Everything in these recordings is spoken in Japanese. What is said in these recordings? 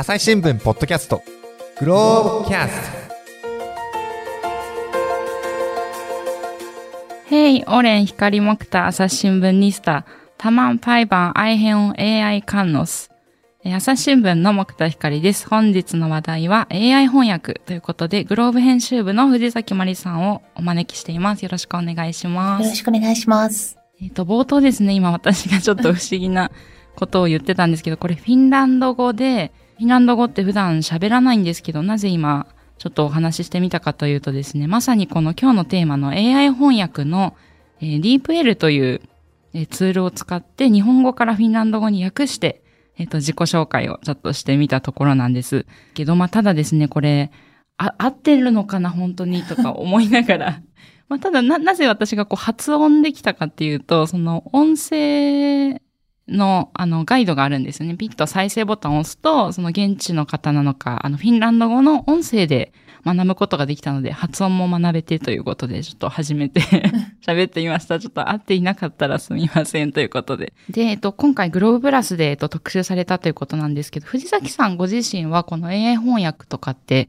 朝日新聞ポッドキャストグローブキャスト Hej, oren hikari mokta 朝日新聞ニスタ、タマンパイバンアイヘオン AI カンノス。えー朝日新聞の木田光です。本日の話題は AI 翻訳ということで、グローブ編集部の藤崎まりさんをお招きしています。よろしくお願いします。よろしくお願いします。えっ、と、冒頭ですね、今私がちょっと不思議なことを言ってたんですけど、これフィンランド語で、フィンランド語って普段喋らないんですけど、なぜ今、ちょっとお話ししてみたかというとですね、まさにこの今日のテーマの AI 翻訳の、えー、DeepL という、えーツールを使って日本語からフィンランド語に訳して、えっ、と、自己紹介をちょっとしてみたところなんです。けど、まあ、ただですね、これ、あ、合ってるのかな、本当に、とか思いながら、まあ、ただな、なぜ私がこう発音できたかっていうと、その音声のあのガイドがあるんですよね。ピッと再生ボタンを押すと、その現地の方なのか、あのフィンランド語の音声で学ぶことができたので、発音も学べてということで、ちょっと初めて 喋ってみました。ちょっと合っていなかったらすみませんということで。で、えっと、今回グローブプラスで、えっと、特集されたということなんですけど、藤崎さんご自身はこの AI 翻訳とかって、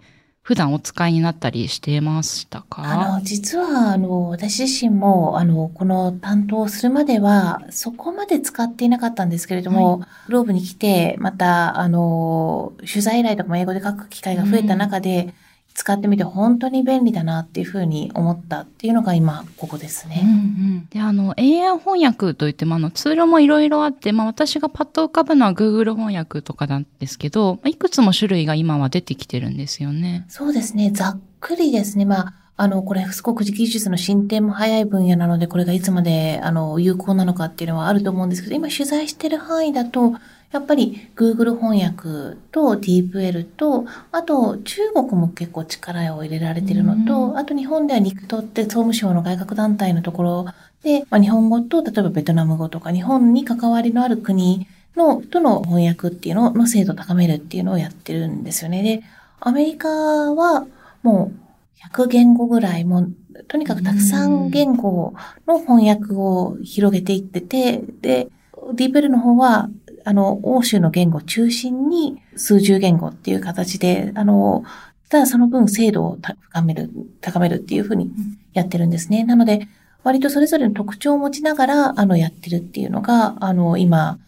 普段お使いになったりしてましたか？あの、実は、あの、私自身も、あの、この担当をするまでは、そこまで使っていなかったんですけれども、グローブに来て、また、あの、取材依頼とかも英語で書く機会が増えた中で、使ってみて本当に便利だなっていうふうに思ったっていうのが今、ここですうんうね。ん、であの AI 翻訳といってもあのツールもいろいろあって、まあ、私がパッと浮かぶのは Google 翻訳とかなんですけどいくつも種類が今は出てきてるんですよね。そうですね。ざっくりですね。まあ、あの、これ、すごく技術の進展も早い分野なので、これがいつまで、あの、有効なのかっていうのはあると思うんですけど、今取材してる範囲だと、やっぱり Google 翻訳と DeepL と、あと中国も結構力を入れられてるのうと、あと日本では NICT って総務省の外郭団体のところで、まあ、日本語と、例えばベトナム語とか、日本に関わりのある国の、との翻訳っていうのの精度を高めるっていうのをやってるんですよね。で、アメリカはもう100言語ぐらい、もうとにかくたくさん言語の翻訳を広げていってて、で、ディープルの方は、あの、欧州の言語中心に数十言語っていう形で、あの、ただその分精度を高める、高めるっていうふうにやってるんですね。なので、割とそれぞれの特徴を持ちながら、あの、やってるっていうのが、あの、今、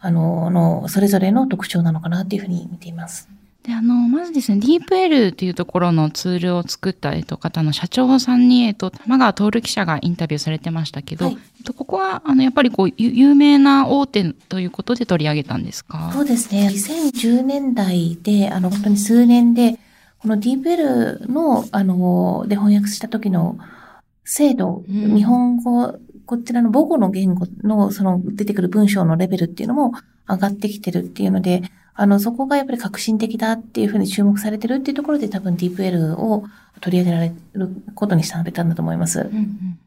あの、の、それぞれの特徴なのかなっていうふうに見ています。であのまずですね DeepL というところのツールを作った、えっと、方の社長さんに、えっと、玉川徹記者がインタビューされてましたけど、はい。えっと、ここはあのやっぱりこうゆ有名な大手ということで取り上げたんですか？そうですね。2010年代で、あの、本当に数年で、この DeepL の、あの、で翻訳した時の精度、うん。日本語、こちらの母語の言語の、その出てくる文章のレベルっていうのも上がってきてるっていうので、あの、そこがやっぱり革新的だっていうふうに注目されてるっていうところで多分 DeepL を取り上げられることにされたんだと思います。うんうん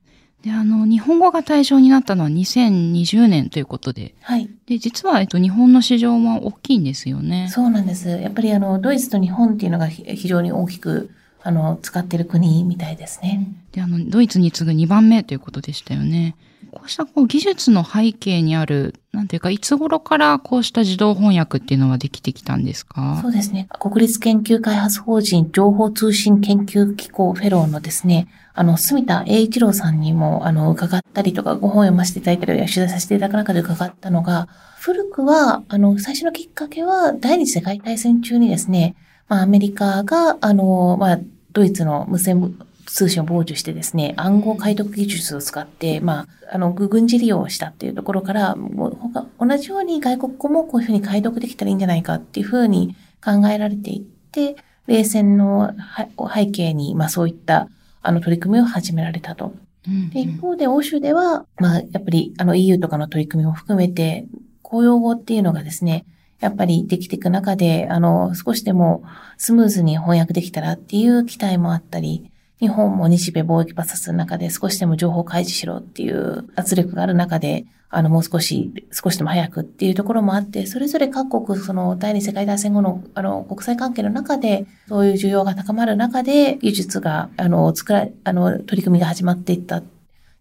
であの日本語が対象になったのは2020年ということではい。で実は、えっと、日本の市場も大きいんですよね。そうなんです。やっぱりあの、ドイツと日本っていうのがひ非常に大きく、あの、使ってる国みたいですね。であのドイツに次ぐ2番目ということでしたよね。こうしたこう技術の背景にある、なんていうか、いつ頃からこうした自動翻訳っていうのはできてきたんですか？そうですね。国立研究開発法人情報通信研究機構フェローのですね、あの、住田栄一郎さんにも、あの、伺ったりとか、ご本を読ませていただいたり、取材させていただく中で伺ったのが、古くは、あの、最初のきっかけは、第二次世界大戦中にですね、まあ、アメリカが、あの、まあ、ドイツの無線通信を傍受してですね、暗号解読技術を使って、まあ、あの、軍事利用をしたっていうところから、もう他、同じように外国語もこういうふうに解読できたらいいんじゃないかっていうふうに考えられていって、冷戦のは背景に、まあそういった、あの、取り組みを始められたと。うんで、一方で欧州では、まあ、やっぱり、あの EU とかの取り組みも含めて、公用語っていうのがですね、やっぱりできていく中で、あの、少しでもスムーズに翻訳できたらっていう期待もあったり、日本も日米貿易摩擦の中で少しでも情報開示しろっていう圧力がある中で、あの、もう少し、少しでも早くっていうところもあって、それぞれ各国、その、第二次世界大戦後の、あの、国際関係の中で、そういう需要が高まる中で、技術が、あの、作ら、あの、取り組みが始まっていった。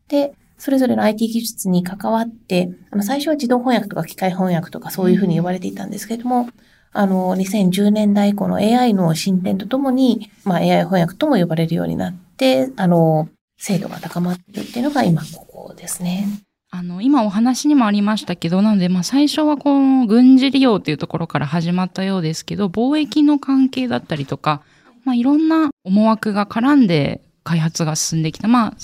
で、それぞれの IT 技術に関わって、あの、最初は自動翻訳とか機械翻訳とかそういうふうに呼ばれていたんですけれども、あの、2010年代以降の AI の進展とともに、まあ AI 翻訳とも呼ばれるようになって、あの、精度が高まってるっていうのが今ここですね。あの、今お話にもありましたけど、なので、まあ最初はこの軍事利用っていうところから始まったようですけど、貿易の関係だったりとか、まあいろんな思惑が絡んで開発が進んできた。まあ、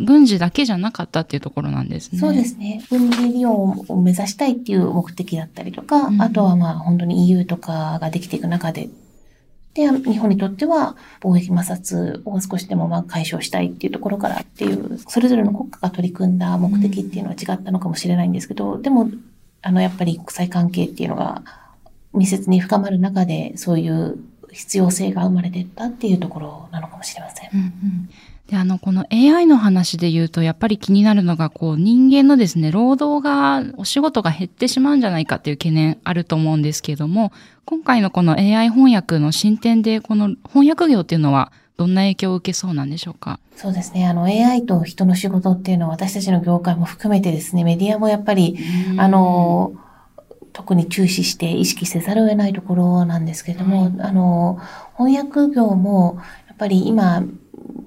軍事だけじゃなかったっていうところなんですね。そうですね。軍事利用を目指したいっていう目的だったりとか、うんあとはまあ本当に EU とかができていく中で、で、日本にとっては貿易摩擦を少しでもまあ解消したいっていうところからっていう、それぞれの国家が取り組んだ目的っていうのは違ったのかもしれないんですけど、でも、あの、やっぱり国際関係っていうのが密接に深まる中で、そういう必要性が生まれていったっていうところなのかもしれません。うんうんで、あの、この AI の話で言うと、やっぱり気になるのが、こう、人間のですね、労働が、お仕事が減ってしまうんじゃないかっていう懸念あると思うんですけれども、今回のこの AI 翻訳の進展で、この翻訳業っていうのは、どんな影響を受けそうなんでしょうか？そうですね。あの AI と人の仕事っていうのは私たちの業界も含めてですね、メディアもやっぱり、あ、の、特に注視して意識せざるを得ないところなんですけれども、あの、翻訳業もやっぱり今、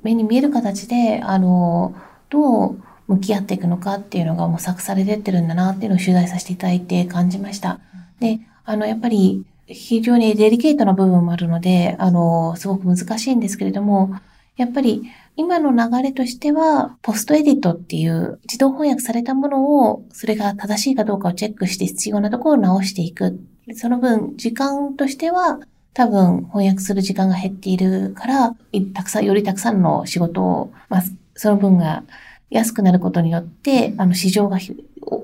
目に見える形で、あの、どう向き合っていくのかっていうのが模索されてってるんだなっていうのを取材させていただいて感じました。で、あの、やっぱり非常にデリケートな部分もあるので、あの、すごく難しいんですけれども、やっぱり今の流れとしては、ポストエディットっていう自動翻訳されたものを、それが正しいかどうかをチェックして必要なところを直していく。その分、時間としては、多分翻訳する時間が減っているから、たくさん、よりたくさんの仕事を、まあ、その分が安くなることによって、あの市場が、よ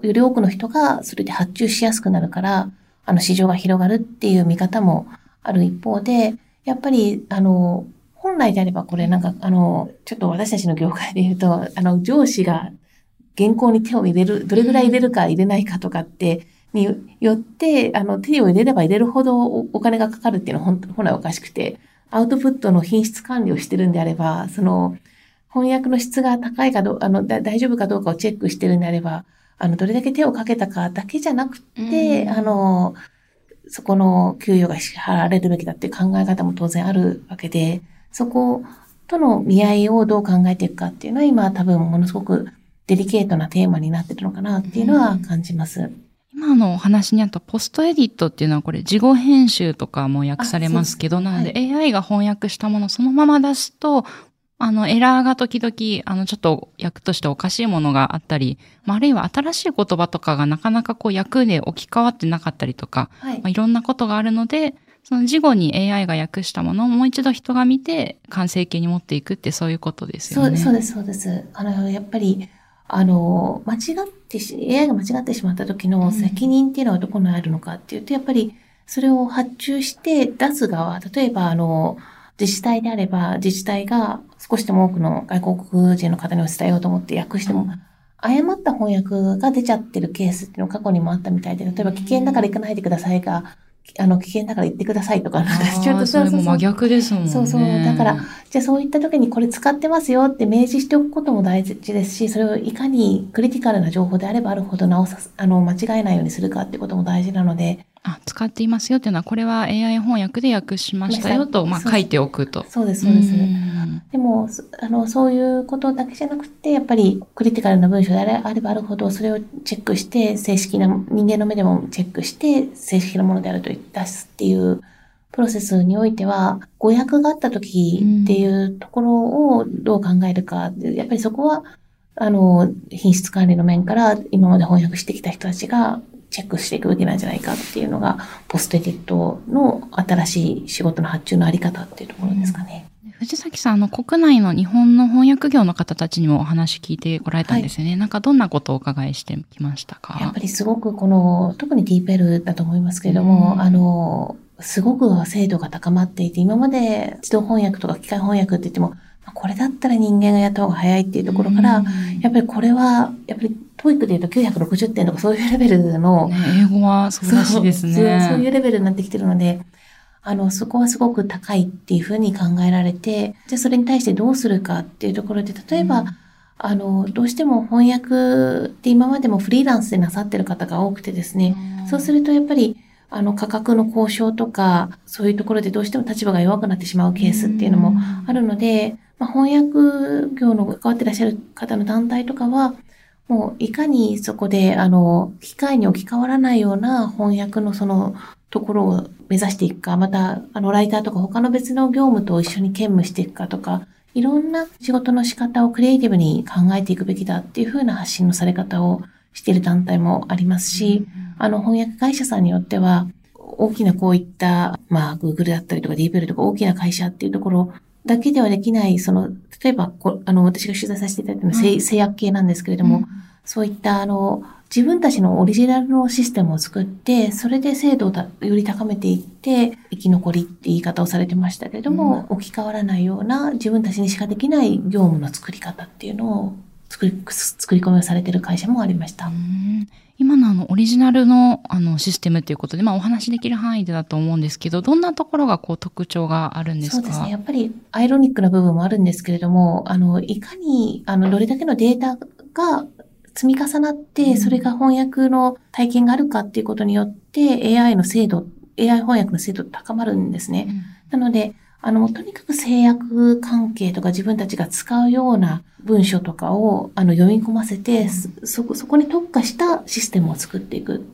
り多くの人がそれで発注しやすくなるから、あの市場が広がるっていう見方もある一方で、やっぱり、あの、本来であればこれなんか、あの、ちょっと私たちの業界で言うと、あの、上司が原稿に手を入れる、どれぐらい入れるか入れないかとかって、によって、あの、手を入れれば入れるほどおお金がかかるっていうのは本本来おかしくて、アウトプットの品質管理をしてるんであれば、その、翻訳の質が高いかどう、あの、だ大丈夫かどうかをチェックしてるんであれば、あの、どれだけ手をかけたかだけじゃなくて、うんあの、そこの給与が支払われるべきだっていう考え方も当然あるわけで、そことの見合いをどう考えていくかっていうのは今多分ものすごくデリケートなテーマになってるのかなっていうのは感じます。今のお話にあったポストエディットっていうのはこれ事後編集とかも訳されますけど、なので AI が翻訳したものをそのまま出すと、あのエラーが時々、あのちょっと訳としておかしいものがあったり、まあ、あるいは新しい言葉とかがなかなかこう訳で置き換わってなかったりとか、はいまあ、いろんなことがあるので、その事後に AI が訳したものをもう一度人が見て完成形に持っていくってそういうことですよね。そうそうです、そうです。あの、やっぱり、あの、間違ってし、AI が間違ってしまった時の責任っていうのはどこにあるのかっていうと、やっぱり、それを発注して出す側、例えば、あの、自治体であれば、自治体が少しでも多くの外国人の方にお伝えようと思って訳しても、誤った翻訳が出ちゃってるケースっていうのが過去にもあったみたいで、例えば危険だから行かないでくださいが、あの、危険だから行ってくださいとか、なんかちょっとあーそれも真逆ですもんね。そうそう。だから、じゃあそういった時にこれ使ってますよって明示しておくことも大事ですし、それをいかにクリティカルな情報であればあるほど直さす、あの、間違えないようにするかってことも大事なので、あ、使っていますよっていうのは、これは AI 翻訳で訳しましたよと、まあ書いておくと。そうです、そうです。んでも、そあの、そういうことだけじゃなくて、やっぱりクリティカルな文章であればあるほど、それをチェックして、正式な、人間の目でもチェックして、正式なものであると出すっていうプロセスにおいては、誤訳があった時っていうところをどう考えるか、やっぱりそこは、あの、品質管理の面から今まで翻訳してきた人たちがチェックしていくべきなんじゃないかっていうのが、ポストエディットの新しい仕事の発注のあり方っていうところですかね。藤崎さん、あの、国内の日本の翻訳業の方たちにもお話聞いてこられたんですよね。なんかどんなことをお伺いしてきましたか？やっぱりすごくこの、特に DeepL だと思いますけれども、うん。あの、すごく精度が高まっていて、今まで自動翻訳とか機械翻訳って言っても、まあこれだったら人間がやった方が早いっていうところから、うん。やっぱりこれは、やっぱり TOEIC で言うと960点とかそういうレベルの、ね英語はそうらしいですね。そうそうそういうレベルになってきてるので、あの、そこはすごく高いっていうふうに考えられて、じゃあそれに対してどうするかっていうところで、例えば、うんあの、どうしても翻訳って今までもフリーランスでなさってる方が多くてですね、そうするとやっぱり、あの、価格の交渉とか、そういうところでどうしても立場が弱くなってしまうケースっていうのもあるので、まあ、翻訳業の関わってらっしゃる方の団体とかは、もういかにそこで、あの、機械に置き換わらないような翻訳のそのところを目指していくか、また、あの、ライターとか他の別の業務と一緒に兼務していくかとか、いろんな仕事の仕方をクリエイティブに考えていくべきだっていう風な発信のされ方をしている団体もありますし、あの、翻訳会社さんによっては、大きなこういった、まあ、Google だったりとか DeepL とか大きな会社っていうところだけではできない、その、例えば、こあの、私が取材させていただいたのは、うん、製薬系なんですけれども、うん、そういった、あの、自分たちのオリジナルのシステムを作って、それで精度をより高めていって、生き残りって言い方をされてましたけれども、うん、置き換わらないような自分たちにしかできない業務の作り方っていうのを作り、作り込みをされている会社もありました。今のあのオリジナルのあのシステムということで、まあお話しできる範囲でだと思うんですけど、どんなところがこう特徴があるんですか？そうですね。やっぱりアイロニックな部分もあるんですけれども、あの、いかに、あの、どれだけのデータが積み重なって、それが翻訳の体験があるかっていうことによって、AI の精度、AI 翻訳の精度高まるんですね。なので、あの、とにかく制約関係とか自分たちが使うような文章とかを、あの、読み込ませて、そこ、そこに特化したシステムを作っていく。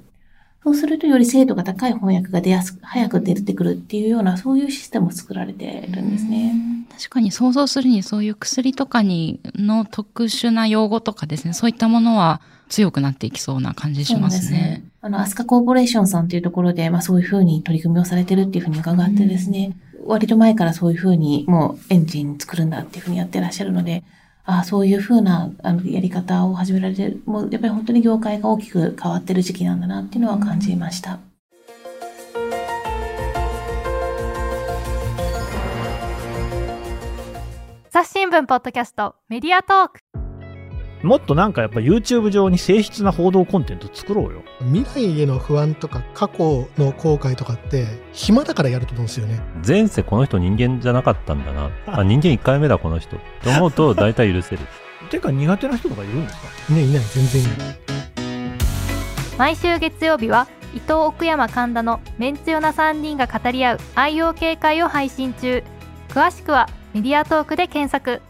そうするとより精度が高い翻訳が出やすく、早く出てくるっていうような、そういうシステムを作られてるんですね。確かに想像するにそういう薬とかにの特殊な用語とかですね、そういったものは強くなっていきそうな感じしますね。すあの、アスカコーポレーションさんというところで、まあそういうふうに取り組みをされてるっていうふうに伺ってですね、割と前からそういうふうにもうエンジン作るんだっていうふうにやってらっしゃるので、ああ、そういうふうなあのやり方を始められてる、もうやっぱり本当に業界が大きく変わってる時期なんだなっていうのは感じました。朝日新聞ポッドキャストメディアトークもっとなんかやっぱ YouTube 上に誠実な報道コンテンツ作ろうよ。未来への不安とか過去の後悔とかって暇だからやると思うんですよね。前世この人人間じゃなかったんだな。あ、人間1回目だこの人。と思うと大体許せる。てか苦手な人とかいるんですか？ねいない、全然いない。毎週月曜日は伊藤奥山神田のメンツヨな3人が語り合う愛用警戒を配信中。詳しくはメディアトークで検索。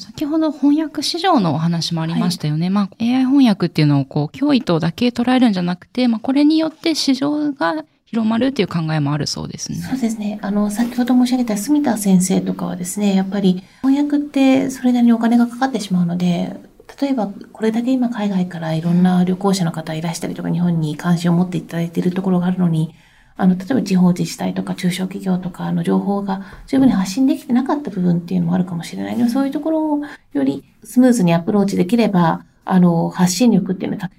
先ほど翻訳市場のお話もありましたよね。はい、まあ AI 翻訳っていうのをこう脅威とだけ捉えるんじゃなくて、まあこれによって市場が広まるっていう考えもあるそうですね。そうですね。あの、先ほど申し上げた住田先生とかはですね、やっぱり翻訳ってそれなりにお金がかかってしまうので、例えばこれだけ今海外からいろんな旅行者の方いらしたりとか日本に関心を持っていただいているところがあるのに、あの、例えば地方自治体とか中小企業とかの情報が十分に発信できてなかった部分っていうのもあるかもしれないでもそういうところをよりスムーズにアプローチできれば、あの、発信力っていうのは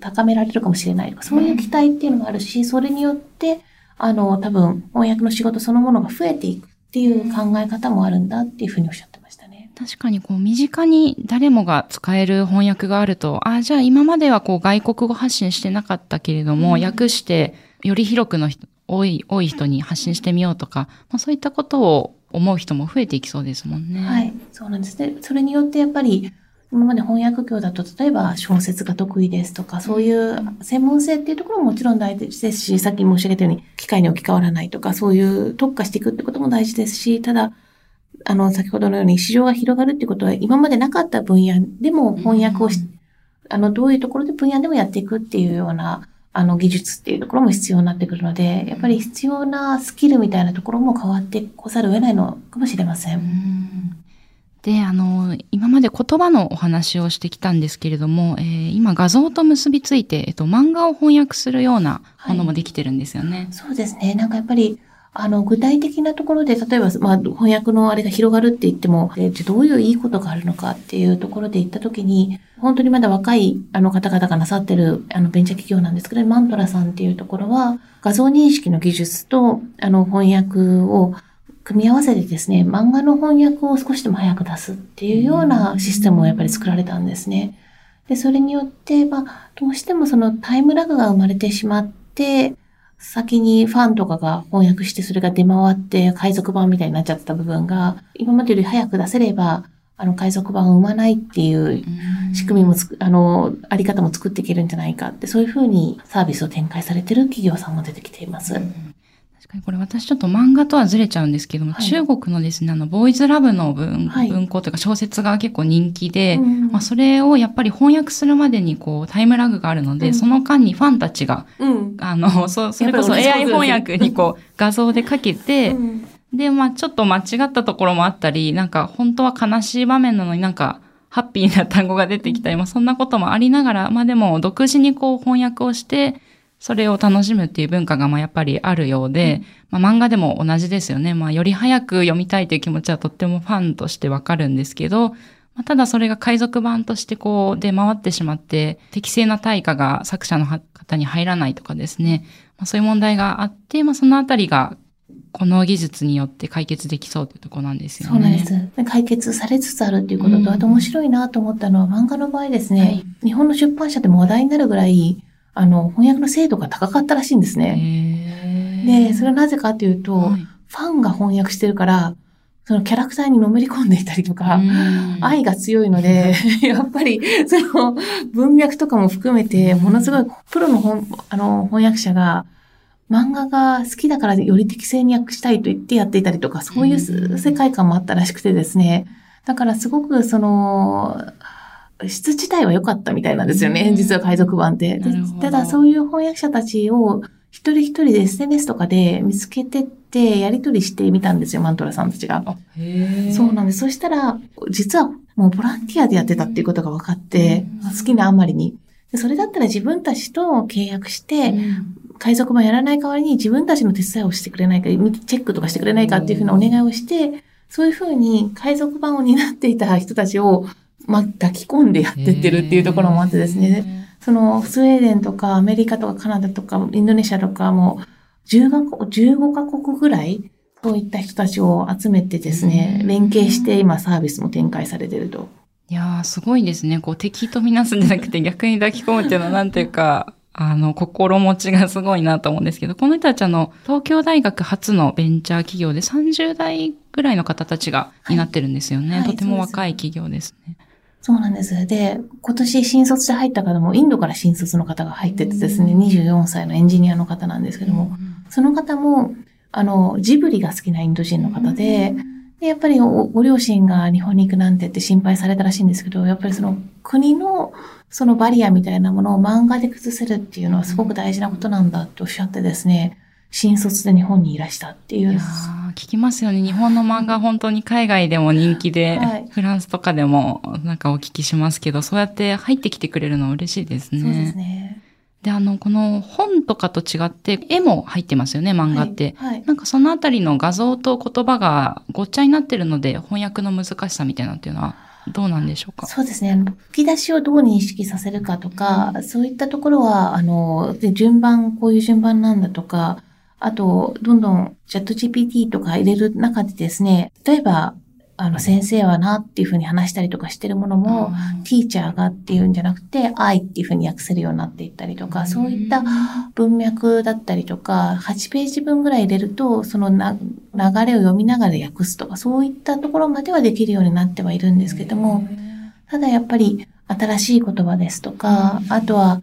高められるかもしれないそういう期待っていうのもあるし、それによって、あの、多分、翻訳の仕事そのものが増えていくっていう考え方もあるんだっていうふうにおっしゃってましたね。確かにこう身近に誰もが使える翻訳があると、あじゃあ今まではこう外国語発信してなかったけれども、うん、訳してより広くの人、多い、多い人に発信してみようとか、まあ、そういったことを思う人も増えていきそうですもんね。はい。そうなんですね。それによってやっぱり、今まで翻訳業だと、例えば小説が得意ですとか、そういう専門性っていうところももちろん大事ですし、さっき申し上げたように、機械に置き換わらないとか、そういう特化していくってことも大事ですし、ただ、あの、先ほどのように市場が広がるってことは、今までなかった分野でも翻訳をし、うん、あの、どういうところで分野でもやっていくっていうような、あの技術っていうところも必要になってくるので、やっぱり必要なスキルみたいなところも変わってこざるを得ないのかもしれません。で、あの、今まで言葉のお話をしてきたんですけれども、えー、今画像と結びついて、えっと、漫画を翻訳するようなものもできてるんですよね。はい、そうですね。なんかやっぱり、あの、具体的なところで、例えば、まあ、翻訳のあれが広がるって言っても、えじゃどういういいことがあるのかっていうところで言ったときに、本当にまだ若い、あの方々がなさってる、あの、ベンチャー企業なんですけど、マントラさんっていうところは、画像認識の技術と、あの、翻訳を、組み合わせてですね、漫画の翻訳を少しでも早く出すっていうようなシステムをやっぱり作られたんですね。で、それによって、まあ、どうしてもそのタイムラグが生まれてしまって、先にファンとかが翻訳してそれが出回って海賊版みたいになっちゃった部分が、今までより早く出せれば、あの、海賊版を生まないっていう仕組みもつく、あの、あり方も作っていけるんじゃないかって、そういうふうにサービスを展開されてる企業さんも出てきています。確かにこれ私ちょっと漫画とはずれちゃうんですけども、はい。中国のですね、あの、ボーイズラブの文,、はい。文庫というか小説が結構人気で、うん。まあ、それをやっぱり翻訳するまでにこうタイムラグがあるので、うん。その間にファンたちが、うん。あの、そそれこそ AI 翻訳にこう画像でかけて、うん。で、まあちょっと間違ったところもあったり、なんか本当は悲しい場面なのになんかハッピーな単語が出てきたり、まあそんなこともありながら、まあでも独自にこう翻訳をして、それを楽しむっていう文化がまあやっぱりあるようで、まあ漫画でも同じですよね。まあより早く読みたいという気持ちはとってもファンとしてわかるんですけど、まあ、ただそれが海賊版としてこう出回ってしまって、適正な対価が作者の方に入らないとかですね、まあ、そういう問題があって、まあそのあたりがこの技術によって解決できそうというところなんですよね。そうなんです。で解決されつつあるっていうことと、うんあと面白いなと思ったのは漫画の場合ですね、はい日本の出版社でも話題になるぐらい、あの、翻訳の精度が高かったらしいんですね。で、それはなぜかというと、はい。ファンが翻訳してるから、そのキャラクターにのめり込んでいたりとか、うん。愛が強いので、やっぱり、その、文脈とかも含めて、ものすごい、プロの本、あの、翻訳者が、漫画が好きだからより適正に訳したいと言ってやっていたりとか、そういううん。世界観もあったらしくてですね。だからすごく、その、質自体は良かったみたいなんですよね。うん実は海賊版って。ただそういう翻訳者たちを一人一人で SNS とかで見つけてって、やり取りしてみたんですよ、マントラさんたちが。そうなんです。そしたら、実はもうボランティアでやってたっていうことが分かって、好きなあまりに。でそれだったら自分たちと契約して、うん海賊版やらない代わりに自分たちの手伝いをしてくれないか、チェックとかしてくれないかっていうふうなお願いをして、そういうふうに海賊版を担っていた人たちを、まあ、抱き込んでやってってるっていうところもあってですね。その、スウェーデンとかアメリカとかカナダとかインドネシアとかも10カ国15カ国ぐらい、そういった人たちを集めてですねう、ん連携して今サービスも展開されてると。いやー、すごいですね。こう、敵とみなすんじゃなくて 逆に抱き込むっていうのはなんていうか、あの、心持ちがすごいなと思うんですけど、この人たちあの、東京大学初のベンチャー企業で30代ぐらいの方たちが担ってるんですよね。はいとても若い企業ですね。そうなんです。で、今年新卒で入った方も、インドから新卒の方が入っててですね、24歳のエンジニアの方なんですけども、その方も、あの、ジブリが好きなインド人の方で、でやっぱりおご両親が日本に行くなんてって心配されたらしいんですけど、やっぱりその国のそのバリアみたいなものを漫画で崩せるっていうのはすごく大事なことなんだっておっしゃってですね、新卒で日本にいらしたっていういや。ー聞きますよね。日本の漫画本当に海外でも人気で、はいフランスとかでもなんかお聞きしますけど、そうやって入ってきてくれるのは嬉しいですね。そうですね。で、あの、この本とかと違って絵も入ってますよね、漫画って。はい。はいなんかそのあたりの画像と言葉がごっちゃになってるので、翻訳の難しさみたいなのっていうのはどうなんでしょうか？そうですね。吹き出しをどう認識させるかとか、そういったところは、あの、で順番、こういう順番なんだとか、あと、どんどんチャット GPT とか入れる中でですね、例えば、あの、先生はなっていうふうに話したりとかしてるものも、ティーチャーがっていうんじゃなくて、愛っていうふうに訳せるようになっていったりとか、そういった文脈だったりとか、8ページ分ぐらい入れると、そのな流れを読みながら訳すとか、そういったところまではできるようになってはいるんですけども、ただやっぱり新しい言葉ですとか、あとは、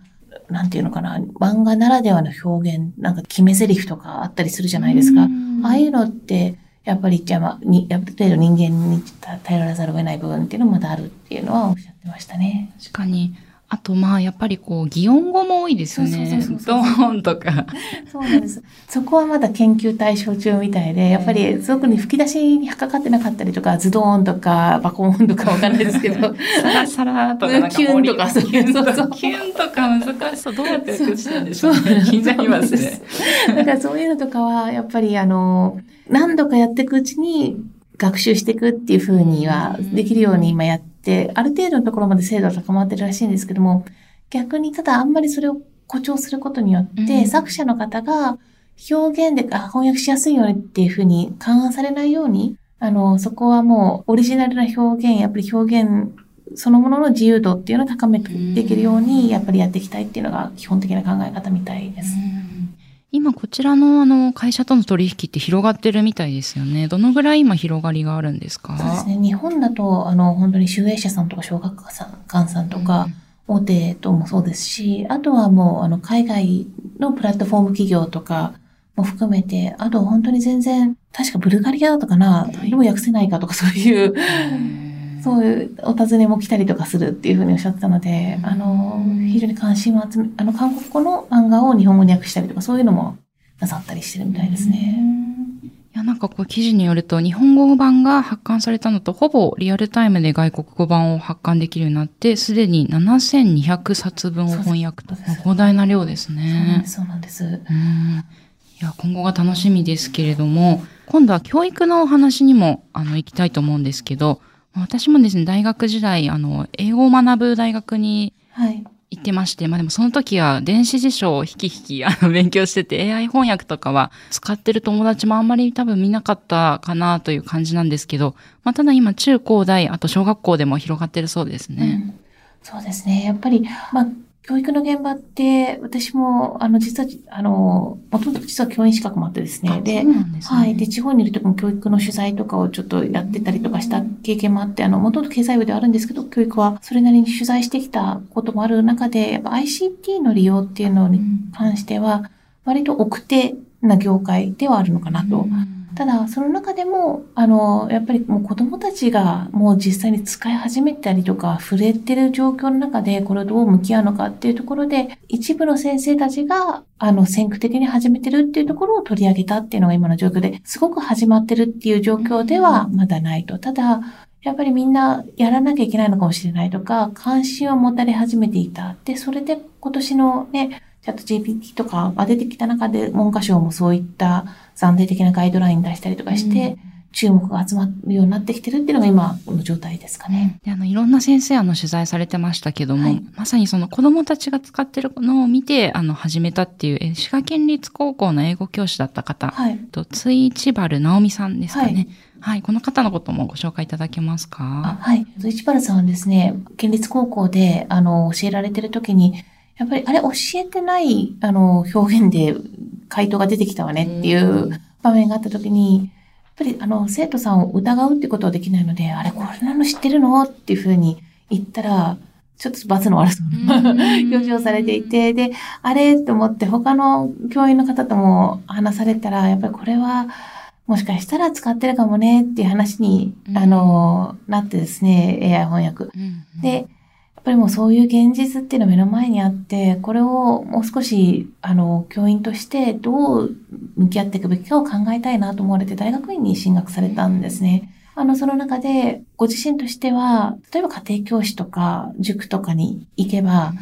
なんていうのかな、漫画ならではの表現、なんか決め台詞とかあったりするじゃないですか。ああいうのって、やっぱり、じゃあ、まあ、に、ある程度人間に頼らざるを得ない部分っていうのもまだあるっていうのはおっしゃってましたね。確かに。あと、まあ、やっぱりこう、擬音語も多いですよね。そうそうそうドそうーンとか。そうなんです。そこはまだ研究対象中みたいで、やっぱり、特に吹き出しにかかってなかったりとか、ズドーンとか、バコーンとかわかんないですけど、サラサラとかキュンとかキュンとか、そうそうキュンとか難しそう。どうやって訳したんでしょうそうね。気になりますね。だからそういうのとかは、やっぱりあの、何度かやっていくうちに学習していくっていう風にはできるように今やって、ある程度のところまで精度は高まってるらしいんですけども、逆にただあんまりそれを誇張することによって、うん。作者の方が表現であ翻訳しやすいよねっていう風に勘案されないように、あの、そこはもうオリジナルな表現、やっぱり表現そのものの自由度っていうのを高めていけるように、やっぱりやっていきたいっていうのが基本的な考え方みたいです。今こちらのあの会社との取引って広がってるみたいですよね。どのぐらい今広がりがあるんですか？そうですね。日本だと、あの、本当に集英社さんとか小学館さんとか、大手ともそうですし、あとはもう、あの、海外のプラットフォーム企業とかも含めて、あと本当に全然、確かブルガリアだったかな、はい。でも訳せないかとかそういう、へーそういうお尋ねも来たりとかするっていうふうにおっしゃってたので、あの、非常に関心を集め、あの、韓国語の漫画を日本語に訳したりとか、そういうのもなさったりしてるみたいですね。いや、なんかこう記事によると、日本語版が発刊されたのと、ほぼリアルタイムで外国語版を発刊できるようになって、すでに7200冊分を翻訳と膨大な量ですそうなんねで。す、そうなんです。うんいや、今後が楽しみですけれども、今度は教育のお話にも、あの、行きたいと思うんですけど、私もですね、大学時代、あの、英語を学ぶ大学にはい。行ってまして、まあでもその時は電子辞書を引き引き あの勉強してて AI 翻訳とかは使ってる友達もあんまり多分見なかったかなという感じなんですけど、まあただ今中高大、あと小学校でも広がってるそうですね。うんそうですね。やっぱり、まあ、教育の現場って、私も、あの、実は、あの、もともと実は教員資格もあってですね。でね。はい。で、地方にいる時も教育の取材とかをちょっとやってたりとかした経験もあって、あの、もともと経済部ではあるんですけど、教育はそれなりに取材してきたこともある中で、やっぱ ICT の利用っていうのに関しては、割と奥手な業界ではあるのかなと。ただ、その中でも、あの、やっぱりもう子供たちがもう実際に使い始めたりとか、触れてる状況の中で、これをどう向き合うのかっていうところで、一部の先生たちが、あの、先駆的に始めてるっていうところを取り上げたっていうのが今の状況で、すごく始まってるっていう状況ではまだないと。ただ、やっぱりみんなやらなきゃいけないのかもしれないとか、関心を持たれ始めていた。で、それで今年のね、チャット GPT とかが出てきた中で、文科省もそういった暫定的なガイドライン出したりとかして、注目が集まるようになってきてるっていうのが今の状態ですかね。で、あの、いろんな先生、あの、取材されてましたけども、はいまさにその子供たちが使ってるのを見て、あの、始めたっていう、え滋賀県立高校の英語教師だった方、はい。と、ついちばる直美さんですかね。ははいい。この方のこともご紹介いただけますあかはい。市原さんはですね、県立高校で、あの、教えられてる時に、やっぱり、あれ、教えてない、あの、表現で回答が出てきたわねっていう場面があった時に、やっぱり、あの、生徒さんを疑うってことはできないので、あれ、これなの知ってるの？っていうふうに言ったら、ちょっと罰の悪そうな 表情されていて、で、あれと思って他の教員の方とも話されたら、やっぱりこれは、もしかしたら使ってるかもねっていう話に、うん。あの、なってですね、AI 翻訳。うん。で、ぱりもうそういう現実っていうのが目の前にあって、これをもう少し、あの、教員としてどう向き合っていくべきかを考えたいなと思われて大学院に進学されたんですね。あの、その中で、ご自身としては、例えば家庭教師とか塾とかに行けば、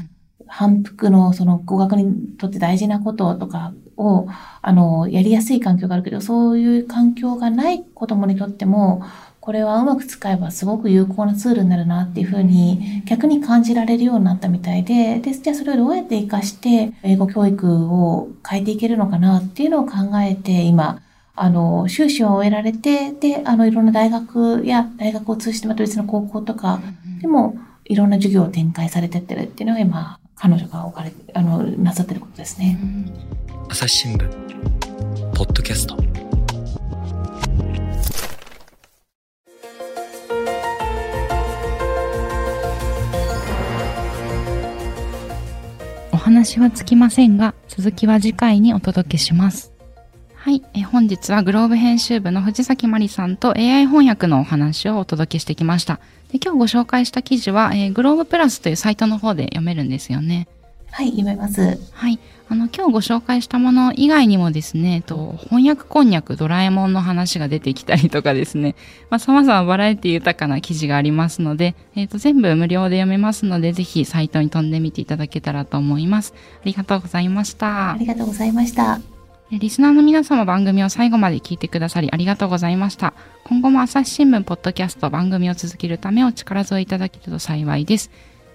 反復のその語学にとって大事なこととかを、あの、やりやすい環境があるけど、そういう環境がない子供にとっても、これはうまく使えばすごく有効なツールになるなっていうふうに逆に感じられるようになったみたいで、で、じゃあそれをどうやって活かして英語教育を変えていけるのかなっていうのを考えて今、あの、修士を終えられて、で、あの、いろんな大学や大学を通じてまた別の高校とかでもいろんな授業を展開されてってるっていうのが今、彼女が置かれて、あの、なさってることですね。朝日新聞ポッドキャスト話はつきませんが、続きは次回にお届けします。はい。え本日はグローブ編集部の藤崎まりさんと AI 翻訳のお話をお届けしてきました。で今日ご紹介した記事は、えーグローブプラスというサイトの方で読めるんですよね。はい、読めます。はい。あの、今日ご紹介したもの以外にもですね、えっと、翻訳こんにゃくドラえもんの話が出てきたりとかですね、まあ、様々バラエティ豊かな記事がありますので、えっと、全部無料で読めますので、ぜひサイトに飛んでみていただけたらと思います。ありがとうございましたあ。りがとうございました。えリスナーの皆様番組を最後まで聞いてくださりありがとうございました。今後も朝日新聞ポッドキャスト番組を続けるためお力添えいただけると幸いです。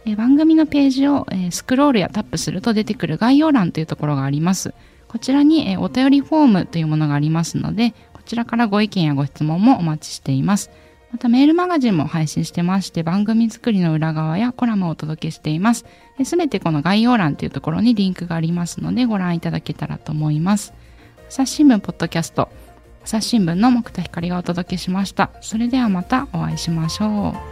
え番組のページを、えスクロールやタップすると出てくる概要欄というところがあります。こちらに、えお便りフォームというものがありますので、こちらからご意見やご質問もお待ちしています。またメールマガジンも配信してまして番組作りの裏側やコラムをお届けしています。すべてこの概要欄というところにリンクがありますのでご覧いただけたらと思います。朝日新聞ポッドキャスト朝日新聞の木田光がお届けしましたそれではまたお会いしましょう